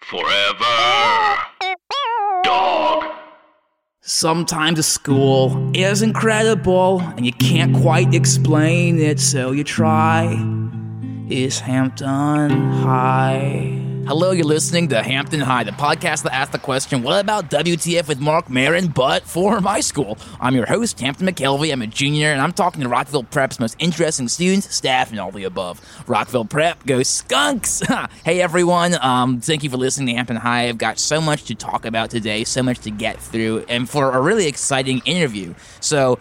Forever. Dog. Sometimes a school is incredible and you can't quite explain it, so you try. Is Hampton High? Hello, you're listening to Hampton High, the podcast that asks the question, what about WTF with Marc Maron, but for my school? I'm your host, Hampton McKelvey. I'm a junior, and I'm talking to Rockville Prep's most interesting students, staff, and all the above. Rockville Prep, go skunks! hey, everyone. Um, thank you for listening to Hampton High. I've got so much to talk about today, so much to get through, and for a really exciting interview. So,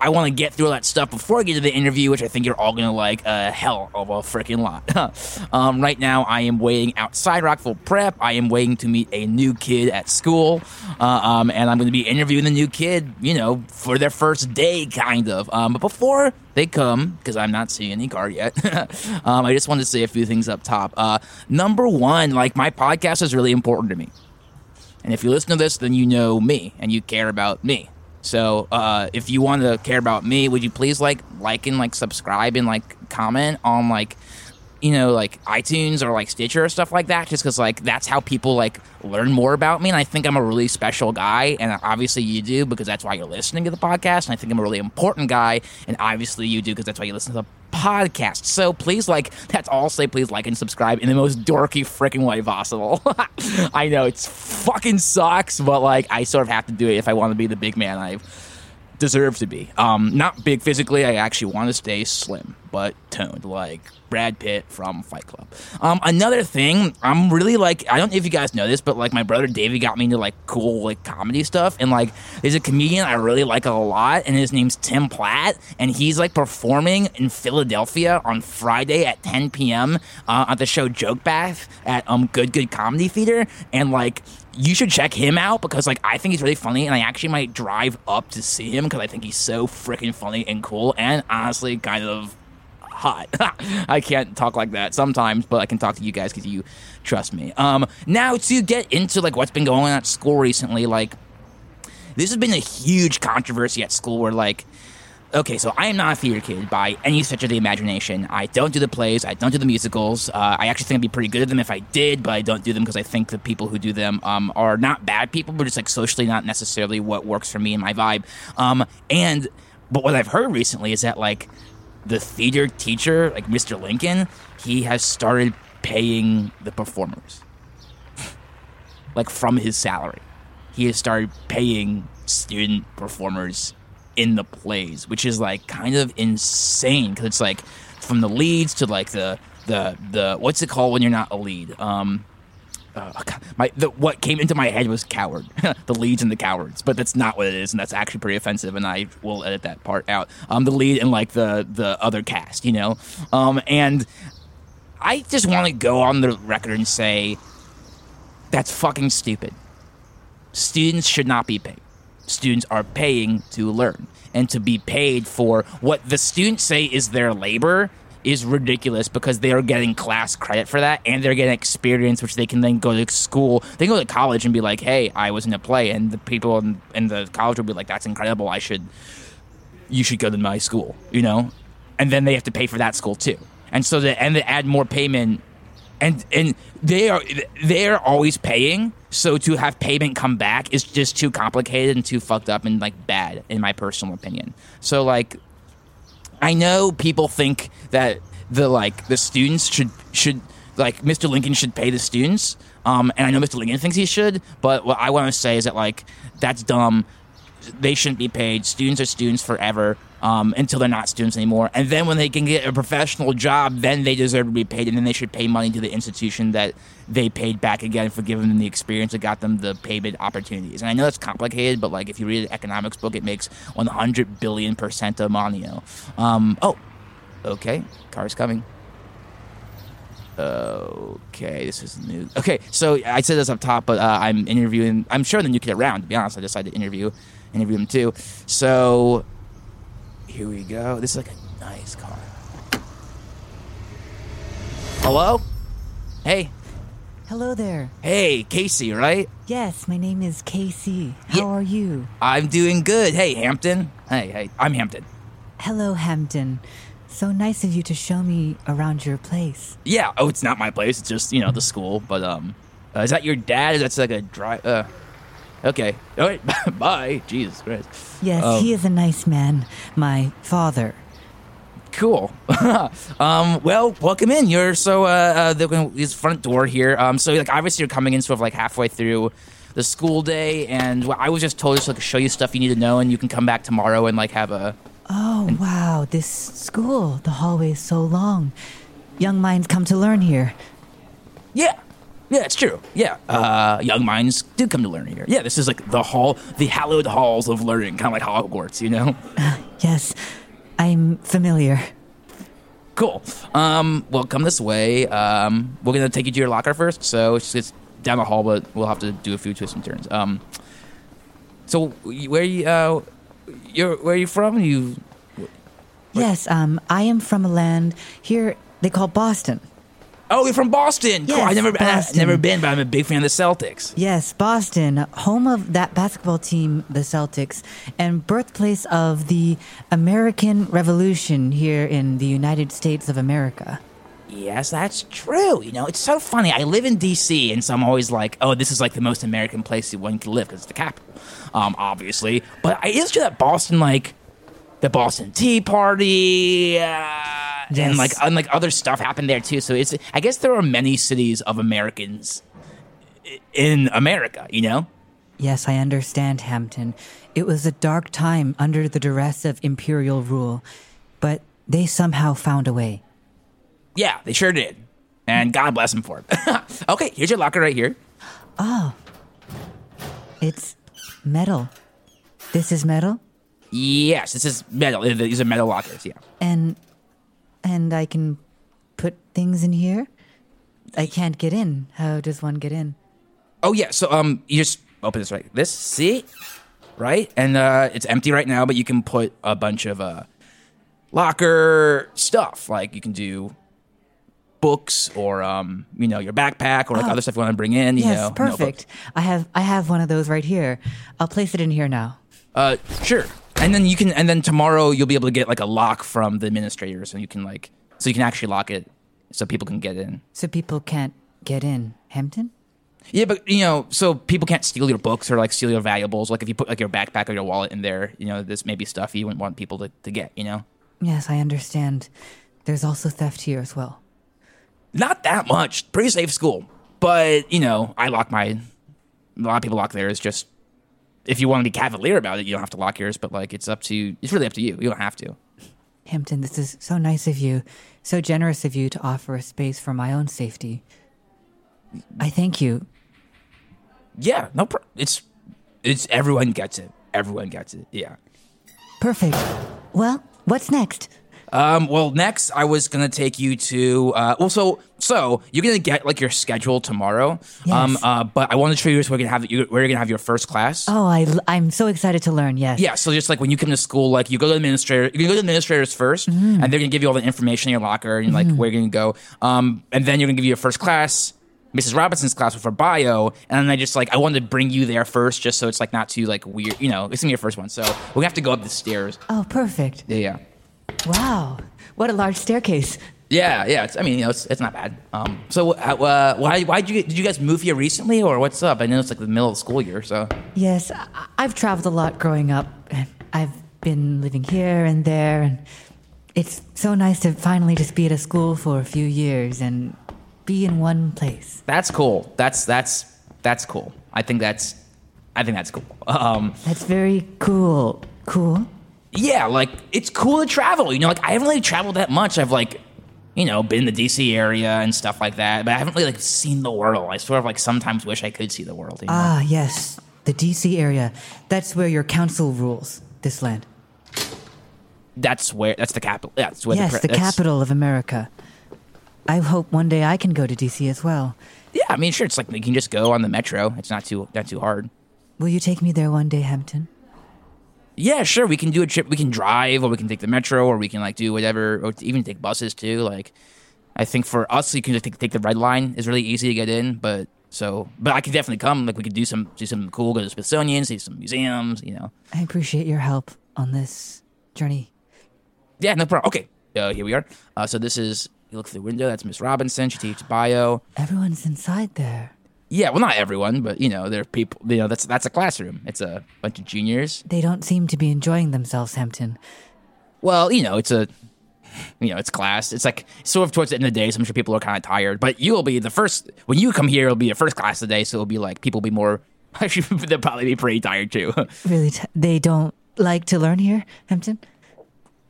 I want to get through all that stuff before I get to the interview, which I think you're all going to like a hell of a freaking lot. um, right now, I am waiting outside Rockville Prep. I am waiting to meet a new kid at school, uh, um, and I'm going to be interviewing the new kid, you know, for their first day, kind of. Um, but before they come, because I'm not seeing any car yet, um, I just wanted to say a few things up top. Uh, number one, like my podcast is really important to me. And if you listen to this, then you know me and you care about me. So uh, if you want to care about me, would you please like like and like subscribe and like comment on like you know like iTunes or like Stitcher or stuff like that? Just because like that's how people like learn more about me, and I think I'm a really special guy, and obviously you do because that's why you're listening to the podcast, and I think I'm a really important guy, and obviously you do because that's why you listen to the podcast. So please like that's all say please like and subscribe in the most dorky freaking way possible. I know it's fucking sucks, but like I sort of have to do it if I want to be the big man I deserve to be. Um not big physically, I actually want to stay slim, but toned like Brad Pitt from Fight Club. Um, another thing, I'm really like, I don't know if you guys know this, but like my brother Davey got me into like cool like comedy stuff, and like there's a comedian I really like a lot, and his name's Tim Platt, and he's like performing in Philadelphia on Friday at 10 p.m. Uh, at the show Joke Bath at um Good Good Comedy Theater, and like you should check him out because like I think he's really funny, and I actually might drive up to see him because I think he's so freaking funny and cool, and honestly kind of hot. I can't talk like that sometimes, but I can talk to you guys because you trust me. Um, now to get into like what's been going on at school recently, like this has been a huge controversy at school where like. Okay, so I am not a theater kid by any stretch of the imagination. I don't do the plays. I don't do the musicals. Uh, I actually think I'd be pretty good at them if I did, but I don't do them because I think the people who do them um, are not bad people, but just like socially not necessarily what works for me and my vibe. Um, and but what I've heard recently is that like the theater teacher, like Mr. Lincoln, he has started paying the performers. like from his salary. He has started paying student performers in the plays, which is like kind of insane because it's like from the leads to like the the the what's it called when you're not a lead? Um uh, my the, what came into my head was coward, the leads and the cowards, but that's not what it is, and that's actually pretty offensive, and I will edit that part out. Um, the lead and like the the other cast, you know, um, and I just want to go on the record and say that's fucking stupid. Students should not be paid. Students are paying to learn and to be paid for what the students say is their labor is ridiculous because they are getting class credit for that and they're getting experience which they can then go to school they can go to college and be like hey i was in a play and the people in, in the college will be like that's incredible. I should you should go to my school you know? And then they have to pay for that school too. And so they and they add more payment and and they are they're always paying so to have payment come back is just too complicated and too fucked up and like bad in my personal opinion. So like I know people think that the like the students should should like Mr. Lincoln should pay the students. Um, and I know Mr. Lincoln thinks he should, but what I want to say is that like that's dumb. They shouldn't be paid. Students are students forever um, until they're not students anymore. And then when they can get a professional job, then they deserve to be paid, and then they should pay money to the institution that they paid back again for giving them the experience that got them the payment opportunities. And I know that's complicated, but like if you read an economics book, it makes 100 billion percent of money. Um, oh, okay, car's coming. Okay, this is new. Okay, so I said this up top, but uh, I'm interviewing. I'm sure the new kid around. To be honest, I decided to interview, interview him too. So here we go. This is like a nice car. Hello. Hey, Hello there. hey, Casey, right? Yes, my name is Casey. Yeah. How are you? I'm doing good. Hey, Hampton. Hey, hey, I'm Hampton. Hello, Hampton. So nice of you to show me around your place. Yeah. Oh, it's not my place. It's just you know the school. But um, uh, is that your dad? Is that like a drive? Uh, okay. All right. Bye. Jesus Christ. Yes, Um, he is a nice man. My father. Cool. um, well, welcome in. You're so uh, uh the this front door here. Um, so like obviously you're coming in sort of like halfway through the school day, and well, I was just told just like show you stuff you need to know, and you can come back tomorrow and like have a. Oh, wow. This school. The hallway is so long. Young minds come to learn here. Yeah. Yeah, it's true. Yeah, uh, young minds do come to learn here. Yeah, this is like the hall, the hallowed halls of learning, kind of like Hogwarts, you know. Yes, I'm familiar. Cool. Um, well, come this way. Um, we're gonna take you to your locker first. So it's, it's down the hall, but we'll have to do a few twists and turns. Um, so where you uh, you're where are you from? You Yes, um, I am from a land here they call Boston. Oh, you're from Boston. cool. Yes, I never Boston. I've never been, but I'm a big fan of the Celtics. Yes, Boston, home of that basketball team, the Celtics, and birthplace of the American Revolution here in the United States of America. Yes, that's true. You know, it's so funny. I live in D.C., and so I'm always like, oh, this is like the most American place one can live because it's the capital, um, obviously. But I is true that Boston, like, the Boston Tea Party, uh, Yes. and like, and like other stuff happened there too. So it's, I guess there are many cities of Americans in America. You know? Yes, I understand, Hampton. It was a dark time under the duress of imperial rule, but they somehow found a way. Yeah, they sure did. And God bless them for it. okay, here's your locker right here. Oh. It's metal. This is metal? Yes, this is metal. These are metal lockers. Yeah. And and I can put things in here? I can't get in. How does one get in? Oh yeah, so um, you just open this right. This see, right, and uh, it's empty right now, but you can put a bunch of uh, locker stuff. Like you can do books or um, you know, your backpack or like Oh. other stuff you want to bring in. You Yes, know, perfect. I have I have one of those right here. I'll place it in here now. Uh, sure. And then you can, and then tomorrow you'll be able to get like a lock from the administrators, and you can like, so you can actually lock it, so people can get in. So people can't get in. Hampton? Yeah, but you know, so people can't steal your books or like steal your valuables. Like if you put like your backpack or your wallet in there, you know, this may be stuff you wouldn't want people to, to get, you know? Yes, I understand. There's also theft here as well. Not that much. Pretty safe school. But, you know, I lock my a lot of people lock theirs just if you want to be cavalier about it, you don't have to lock yours, but like it's up to it's really up to you. You don't have to. Hampton, this is so nice of you, so generous of you to offer a space for my own safety. I thank you. Yeah, no pro- it's it's everyone gets it. Everyone gets it. Yeah. Perfect. Well, what's next? Um, well, next I was gonna take you to uh, well, so so you're gonna get like your schedule tomorrow. Um, Yes. uh, but I want to show you where you're gonna have you, where you're gonna have your first class. Oh, I, I'm so excited to learn. Yes. Yeah, so just like when you come to school, like you go to the administrator, you go to the administrators 1st Mm-hmm. and they're gonna give you all the information in your locker and like where you're gonna go. Um, and then you're gonna give you your first class, Mrs. Robinson's class for bio, and then I just like I wanted to bring you there first, just so it's like not too like weird, you know. It's gonna be your first one, so we're gonna have to go up the stairs. Oh, perfect. Yeah, yeah, Wow. What a large staircase. yeah, yeah. It's, I mean, you know, it's, it's not bad. Um, so uh, why why did you did you guys move here recently or what's up? I know it's like the middle of the school year, so Yes, I've traveled a lot growing up, I've been living here and there, and it's so nice to finally just be at a school for a few years and be in one place. that's cool. That's that's that's cool. I think that's I think that's cool. Um, That's very cool. Cool. Yeah, like it's cool to travel. You know, like I haven't really traveled that much. I've like, you know, been in the DC area and stuff like that, but I haven't really like seen the world. I sort of like sometimes wish I could see the world. You know? Ah, yes, the DC area. That's where your council rules this land. that's where that's the capital. Yeah, that's where yes, the, the, pre- capital of America. I hope one day I can go to DC as well. Yeah, I mean, sure. It's like you can just go on the metro. It's not too not too hard. Will you take me there one day, Hampton? Yeah, sure. We can do a trip. We can drive, or we can take the metro, or we can like do whatever, or even take buses too. Like, I think for us, you can just take, take the red line. It's really easy to get in, but so, but I could definitely come. Like, we could do some do some cool. Go to the Smithsonian, see some museums. You know. I appreciate your help on this journey. Yeah, no problem. Okay, uh, here we are. Uh, so this is you look through the window. That's Miss Robinson. She teaches bio. Everyone's inside there. Yeah, well, not everyone, but you know, there are people. You know, that's that's a classroom. It's a bunch of juniors. They don't seem to be enjoying themselves, Hampton. Well, you know, it's a, you know, it's class. It's like sort of towards the end of the day. So I'm sure people are kind of tired. But you will be the first when you come here. It'll be your first class of the day, so it'll be like people will be more. They'll probably be pretty tired too. Really, t- they don't like to learn here, Hampton.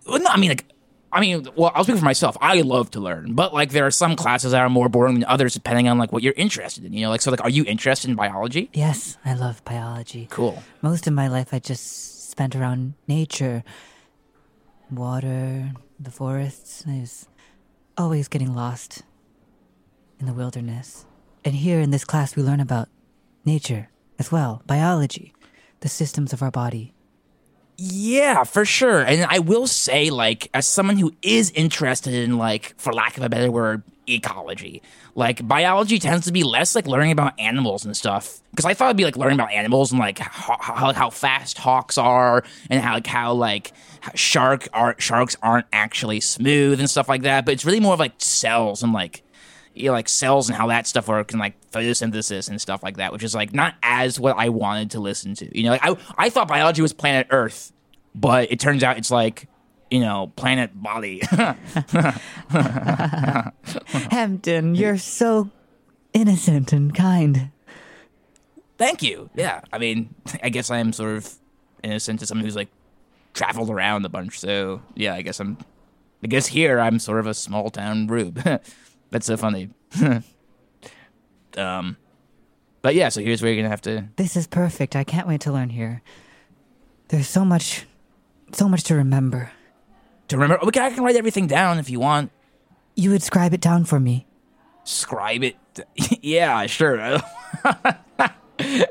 well, no, I mean like. I mean, well, I'll speak for myself. I love to learn, but like there are some classes that are more boring than others, depending on like what you're interested in. You know, like so, like, are you interested in biology? Yes, I love biology. Cool. Most of my life I just spent around nature, water, the forests. I was always getting lost in the wilderness. And here in this class, we learn about nature as well, biology, the systems of our body. Yeah, for sure. And I will say, like, as someone who is interested in, like, for lack of a better word, ecology, like, biology tends to be less like learning about animals and stuff. Because I thought it'd be like learning about animals and like how, how, fast hawks are and how like how like shark are sharks aren't actually smooth and stuff like that. But it's really more of like cells and like you know, like cells and how that stuff works and like photosynthesis and stuff like that, which is like not as what I wanted to listen to. You know, like I I thought biology was planet Earth, but it turns out it's like you know planet Bali. Hampton, you're so innocent and kind. Thank you. Yeah, I mean, I guess I am sort of innocent to someone who's like traveled around a bunch. So yeah, I guess I'm. I guess here I'm sort of a small town rube. That's so funny. um, but yeah, so here's where you're gonna have to This is perfect. I can't wait to learn here. There's so much, so much to remember. to remember. We can, I can write everything down if you want. You would scribe it down for me. Scribe it. yeah, sure.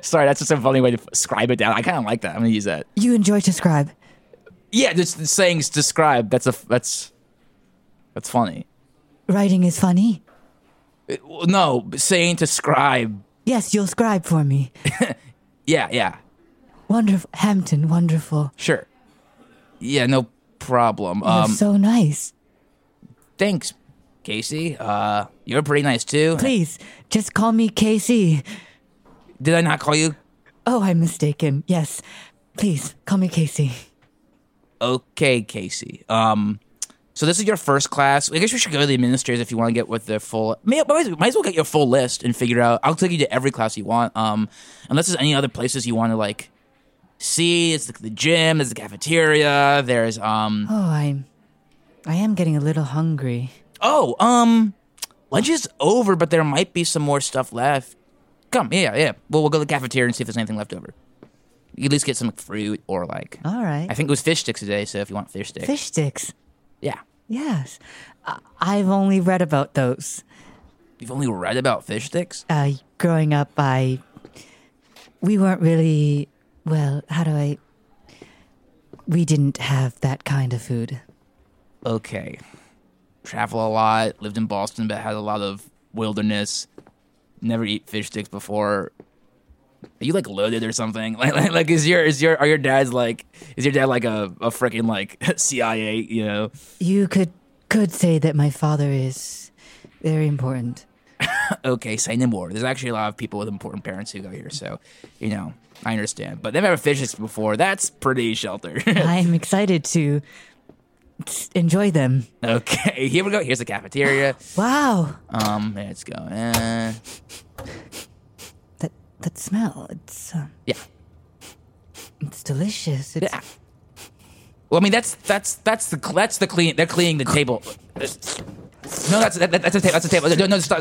Sorry, that's just a funny way to scribe it down. I kind of like that. I'm gonna use that. You enjoy to scribe. Yeah, just the sayings describe. That's a that's that's funny. Writing is funny. Uh, well, No, saying to scribe. Yes, you'll scribe for me. Yeah, yeah, Wonderful. Hampton, wonderful. sure. Yeah, no problem. You're Um, so nice. thanks, Casey. Uh, you're pretty nice too. Please, just call me Casey. Did I not call you? Oh, I'm mistaken. Yes. Please, call me Casey. Okay, Casey. Um, so this is your first class. I guess we should go to the administrators if you want to get with the full. May, might, might as well get your full list and figure out. I'll take you to every class you want. Um, unless there's any other places you want to like see. It's the, the gym. There's the cafeteria. There's um. Oh, I'm. I am getting a little hungry. Oh, um, lunch is over, but there might be some more stuff left. Come, yeah, yeah. Well, we'll go to the cafeteria and see if there's anything left over. You at least get some fruit or like. All right. I think it was fish sticks today, so if you want fish sticks, Fish sticks. Yeah. Yes. I- I've only read about those. You've only read about fish sticks. Uh, growing up, I. We weren't really. Well, how do I. We didn't have that kind of food. okay. Travel a lot, lived in Boston, but had a lot of wilderness. Never eat fish sticks before. Are you like loaded or something? Like, like, like is your is your are your dad's like is your dad like a a freaking like CIA? You know? You could could say that my father is very important. Okay, say no more. There's actually a lot of people with important parents who go here, so you know I understand. But they've never had fish sticks before. That's pretty sheltered. I'm excited to enjoy them. okay, here we go. Here's the cafeteria. Wow, Um, let's go. Uh, that smell. It's uh, yeah. it's delicious. It's, Yeah. Well, I mean that's that's that's the that's the clean. They're cleaning the table. No, that's that, that's a table. That's a table. No, no, stop.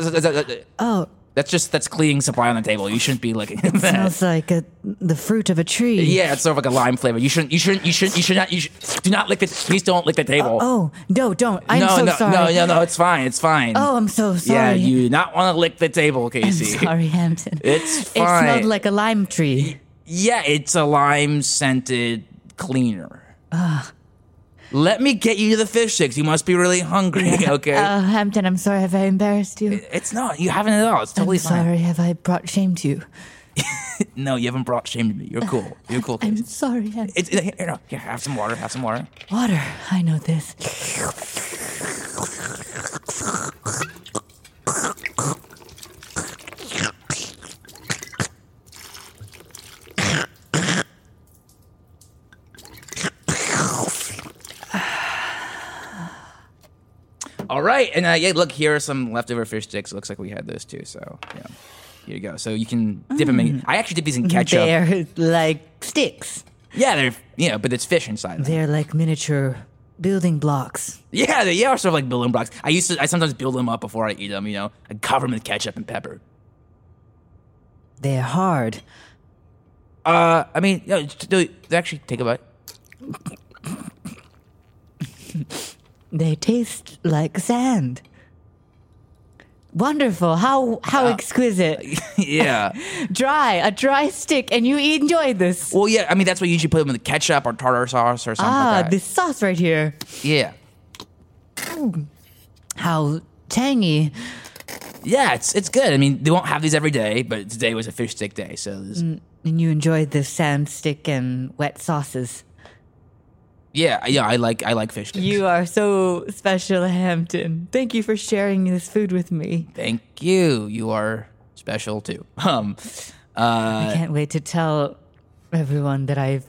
Oh, That's just that's cleaning supply on the table. You shouldn't be licking that. Smells like a, the fruit of a tree. Yeah, it's sort of like a lime flavor. You shouldn't. You shouldn't. You shouldn't. You should not. You should, do not lick the. Please don't lick the table. Oh, oh no, don't! I'm no, so no, sorry. no, no, no. It's fine. It's fine. Oh, I'm so sorry. yeah. You do not want to lick the table, Casey. I'm sorry, Hampton. It's fine. It smelled like a lime tree. Yeah, it's a lime scented cleaner. Let me get you to the fish sticks. You must be really hungry. Okay. Uh, Hampton, I'm sorry. Have I embarrassed you? it's not. You haven't at all. It's totally fine. I'm fine. sorry. Have I brought shame to you? No, you haven't brought shame to me. You're cool. You're cool. I'm sorry. Hampton. It's, here, here, here, have some water. Have some water. Water. I know this. All right, and uh, yeah, look here are some leftover fish sticks. Looks like we had those too. So yeah, here you go. So you can dip them in. I actually dip these in ketchup. They're like sticks. Yeah, they're you know, but it's fish inside. Them. They're like miniature building blocks. Yeah, they are sort of like building blocks. I used to. I sometimes build them up before I eat them. You know, I cover them with ketchup and pepper. They're hard. Uh, I mean, just do- actually take a bite. They taste like sand. Wonderful. How how Uh, exquisite. yeah. dry, a dry stick, and you enjoyed this. Well, yeah. I mean, that's what you usually put them in the ketchup or tartar sauce or something Ah, like that. this sauce right here. yeah. How tangy. Yeah, it's it's good. I mean, they won't have these every day, but today was a fish stick day, so this, And you enjoyed the sand stick and wet sauces. Yeah, yeah. I like I like fish sticks. You are so special, Hampton. Thank you for sharing this food with me. Thank you. You are special too. Um, I can't wait to tell everyone that I've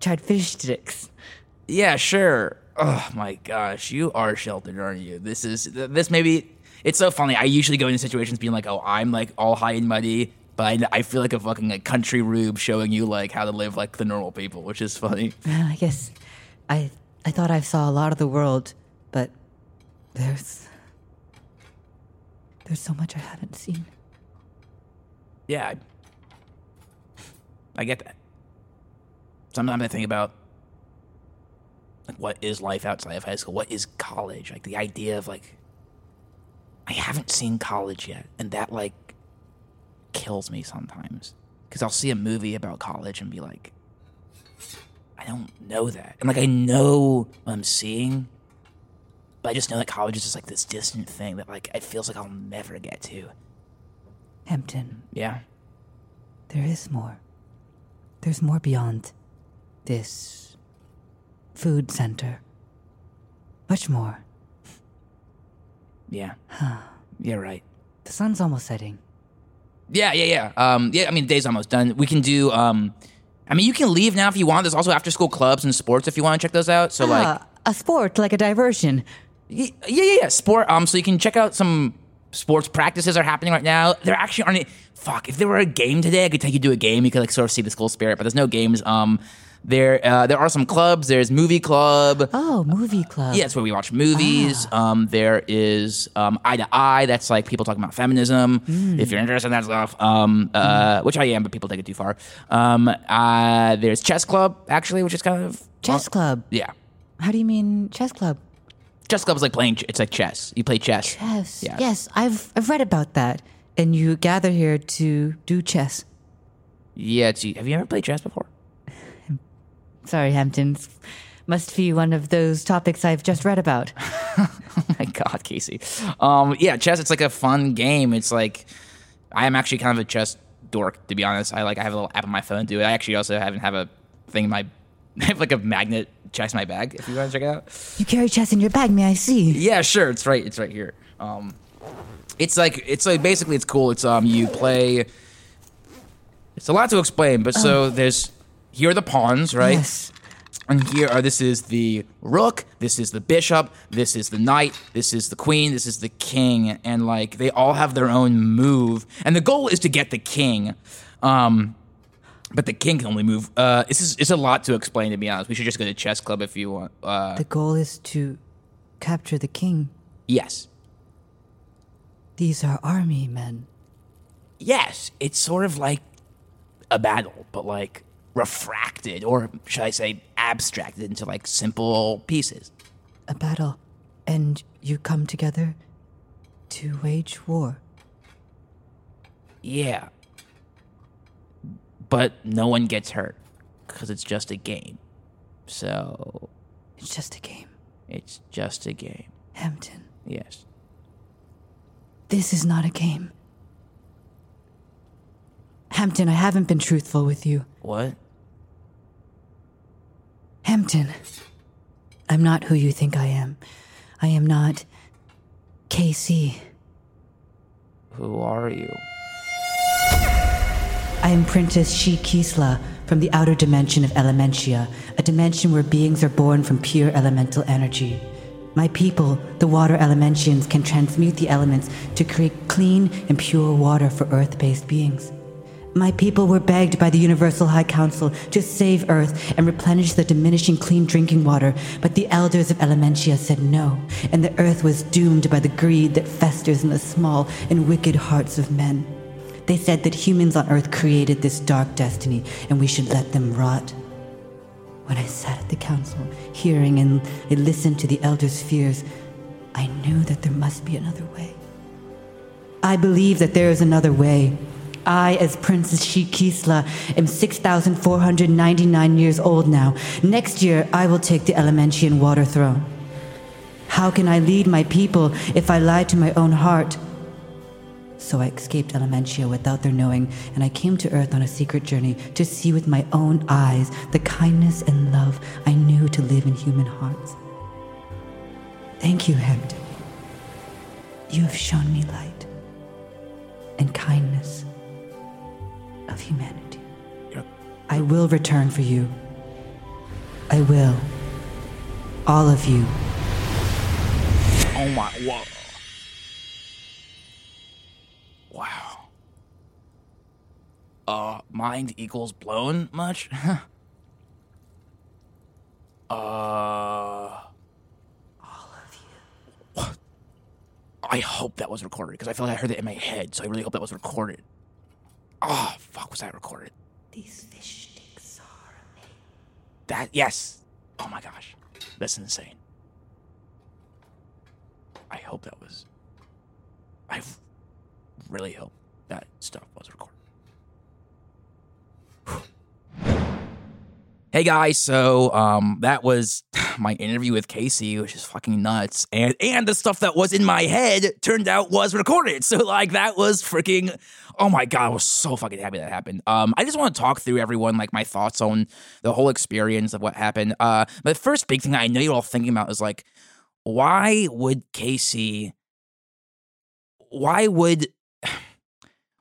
tried fish sticks. yeah, sure. Oh my gosh, you are sheltered, aren't you? This is this maybe. It's so funny. I usually go into situations being like, "Oh, I'm like all high and muddy," but I, I feel like a fucking like country rube showing you like how to live like the normal people, which is funny. Well, I guess I I thought I saw a lot of the world, but there's there's so much I haven't seen. Yeah, I, I get that. Sometimes I think about like what is life outside of high school? What is college? Like the idea of like I haven't seen college yet, and that like kills me sometimes because I'll see a movie about college and be like, I don't know that, and like I know what I'm seeing. But I just know that college is just like this distant thing that like it feels like I'll never get to. Hampton, Yeah. there is more. There's more beyond this food center. Much more. Yeah. yeah, right. The sun's almost setting. Yeah, yeah, yeah. Um, yeah, I mean, the day's almost done. We can do, um, I mean, you can leave now if you want. There's also after school clubs and sports if you want to check those out. So, like, ah, a sport, like a diversion. y- yeah, yeah, yeah. Sport, um, so you can check out some sports practices are happening right now. There actually aren't, any- fuck, if there were a game today, I could take you to a game. You could, like, sort of see the school spirit, but there's no games. Um, there, uh, there are some clubs. There's movie club. Oh, movie club. Yeah, it's where we watch movies. Um, there is um, Eye to Eye. That's like people talking about feminism. If you're interested in that stuff, um, uh, which I am, but people take it too far. Um, uh, there's Chess Club, actually, which is kind of Chess club. Yeah, How do you mean chess club? Chess Club is like playing. ch- It's like chess. You play chess. Chess. Yeah. Yes, I've I've read about that. And you gather here to do chess. Yeah. It's, have you ever played chess before? Sorry, Hamptons. Must be one of those topics I've just read about. oh my god, Casey. Um, yeah, chess. It's like a fun game. It's like I am actually kind of a chess dork, to be honest. I like I have a little app on my phone to do it. I actually also haven't have a thing in my I have like a magnet chess in my bag. If you want to check it out. You carry chess in your bag, may I see? Yeah, sure. It's right. It's right here. Um, it's like it's like basically it's cool. It's um you play. It's a lot to explain, but so there's here are the pawns, right? Yes. And here are this is the rook, this is the bishop, this is the knight, this is the queen, this is the king, and like they all have their own move, and the goal is to get the king. Um, but the king can only move. Uh, this is it's a lot to explain to be honest. We should just go to chess club if you want. Uh, The goal is to capture the king. yes. These are army men. yes, it's sort of like a battle, but like refracted, or should I say, abstracted into like simple pieces. A battle. And you come together to wage war. Yeah. But no one gets hurt because it's just a game. So It's just a game. it's just a game. Hampton, Yes. this is not a game. Hampton, I haven't been truthful with you. What? Hampton, I'm not who you think I am. I am not Casey. Who are you? I am Princess She Kisla from the outer dimension of Elementia, a dimension where beings are born from pure elemental energy. My people, the water elementians, can transmute the elements to create clean and pure water for earth based beings. My people were begged by the Universal High Council to save Earth and replenish the diminishing clean drinking water, but the elders of Elementia said no, and the Earth was doomed by the greed that festers in the small and wicked hearts of men. They said that humans on Earth created this dark destiny, and we should let them rot. When I sat at the council, hearing and listened to the elders' fears, I knew that there must be another way. I believe that there is another way. I, as Princess Shikisla, am 6,499 years old now. Next year, I will take the Elementian Water Throne. How can I lead my people if I lie to my own heart? So I escaped Elementia without their knowing, and I came to Earth on a secret journey to see with my own eyes the kindness and love I knew to live in human hearts. Thank you, Hampton. You have shown me light and kindness of humanity. You're- I will return for you. I will. All of you. Oh my. Whoa. Wow. Uh, mind equals blown much? uh. All of you. What? I hope that was recorded because I feel like I heard it in my head, so I really hope that was recorded. Oh, fuck, was that recorded? These fish sticks are amazing. That, yes. Oh my gosh. That's insane. I hope that was. I really hope that stuff was recorded. Hey guys, so um that was my interview with Casey, which is fucking nuts. And and the stuff that was in my head turned out was recorded. So like that was freaking oh my god, I was so fucking happy that happened. Um I just want to talk through everyone like my thoughts on the whole experience of what happened. Uh the first big thing I know you're all thinking about is like why would Casey why would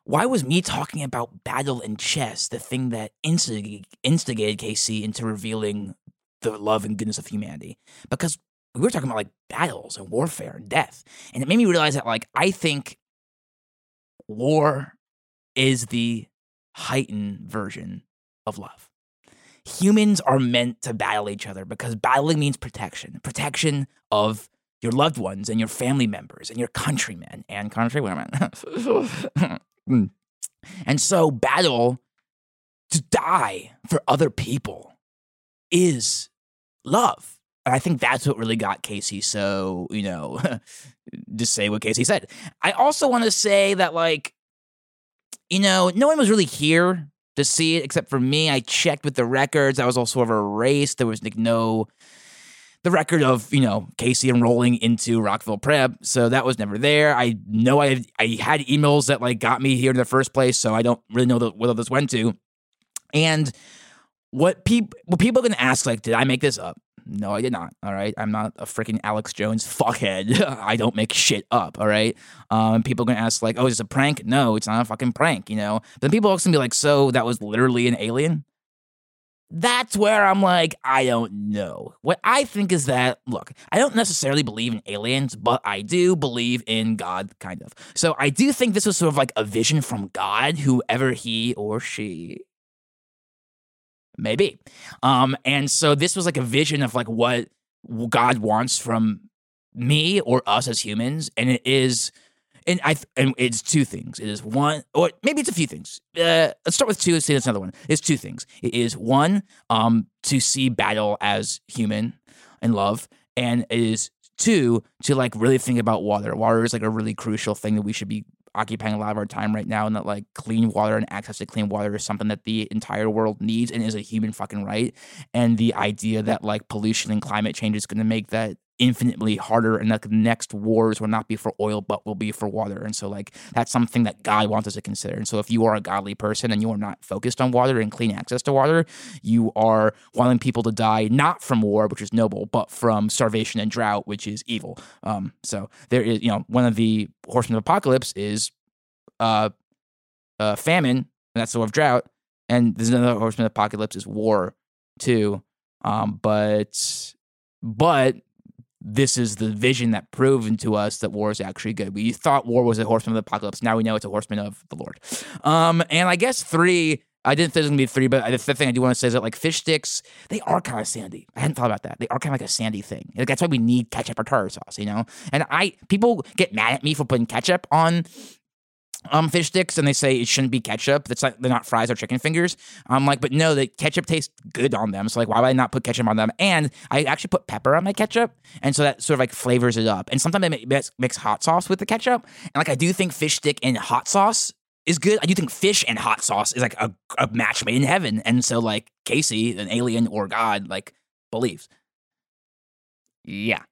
why was me talking about battle and chess the thing that instig- instigated Casey into revealing the love and goodness of humanity? Because we were talking about like battles and warfare and death. And it made me realize that like I think war is the heightened version of love. Humans are meant to battle each other because battling means protection. Protection of your loved ones and your family members and your countrymen and countrywomen. And so, battle to die for other people is love. And I think that's what really got Casey so, you know, just say what Casey said. I also want to say that, like, you know, no one was really here to see it except for me. I checked with the records. I was also of a race. There was like no the record of you know Casey enrolling into Rockville Prep, so that was never there. I know I I had emails that like got me here in the first place, so I don't really know the, whether this went to. And what people what people are gonna ask like, did I make this up? No, I did not. All right, I'm not a freaking Alex Jones fuckhead. I don't make shit up. All right. Um, people are gonna ask like, oh, is this a prank? No, it's not a fucking prank. You know. Then people are also gonna be like, so that was literally an alien that's where I'm like, I don't know. What I think is that, look, I don't necessarily believe in aliens, but I do believe in God, kind of. So I do think this was sort of like a vision from God, whoever he or she maybe. Um, and so this was like a vision of like what God wants from me or us as humans, and it is and I and it's two things. It is one, or maybe it's a few things. Uh, let's start with two. Let's say that's another one. It's two things. It is one, um, to see battle as human and love, and it is two to like really think about water. Water is like a really crucial thing that we should be occupying a lot of our time right now and that like clean water and access to clean water is something that the entire world needs and is a human fucking right. And the idea that like pollution and climate change is going to make that infinitely harder and like the next wars will not be for oil but will be for water. And so like that's something that god wants us to consider. And so if you are a godly person and you are not focused on water and clean access to water you are wanting people to die not from war which is noble but from starvation and drought which is evil. Um so there is you know one of the horsemen of apocalypse is uh uh famine and that's the war of drought and there's another horseman of apocalypse is war too. Um but but this is the vision that proven to us that war is actually good. We thought war was a horseman of the apocalypse. Now we know it's a horseman of the Lord. Um, and I guess three. I didn't think it was gonna be three, but the fifth thing I do want to say is that like fish sticks, they are kind of sandy. I hadn't thought about that. They are kind of like a sandy thing. Like, that's why we need ketchup or tartar sauce, you know. And I people get mad at me for putting ketchup on um fish sticks and they say it shouldn't be ketchup. That's like they're not fries or chicken fingers. I'm like, but no, the ketchup tastes good on them. So like, why would I not put ketchup on them? And I actually put pepper on my ketchup, and so that sort of like flavors it up. And sometimes I mix, hot sauce with the ketchup. And like, I do think fish stick and hot sauce is good. I do think fish and hot sauce is like a, a match made in heaven. And so like Casey, an alien or God, like believes. Yeah.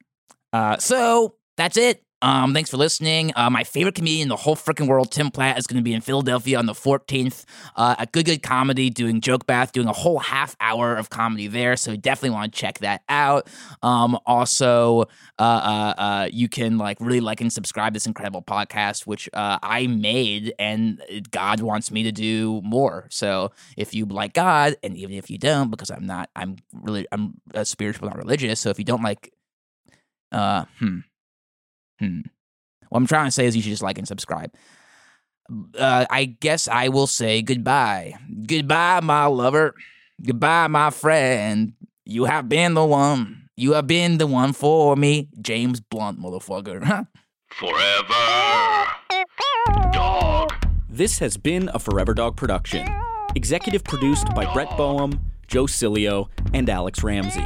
Uh, so that's it. Um, thanks for listening. Uh, my favorite comedian in the whole freaking world, Tim Platt, is going to be in Philadelphia on the 14th uh, at Good Good Comedy, doing Joke Bath, doing a whole half hour of comedy there. So definitely want to check that out. Um, also, uh, uh, uh, you can like really like and subscribe this incredible podcast, which uh, I made, and God wants me to do more. So if you like God, and even if you don't, because I'm not, I'm really, I'm spiritual, not religious. So if you don't like, uh, hmm. Hmm. What I'm trying to say is you should just like and subscribe. Uh, I guess I will say goodbye. Goodbye, my lover. Goodbye, my friend. You have been the one. You have been the one for me. James Blunt, motherfucker. Forever. Dog. This has been a Forever Dog production. Executive produced by Brett Boehm, Joe Cilio, and Alex Ramsey.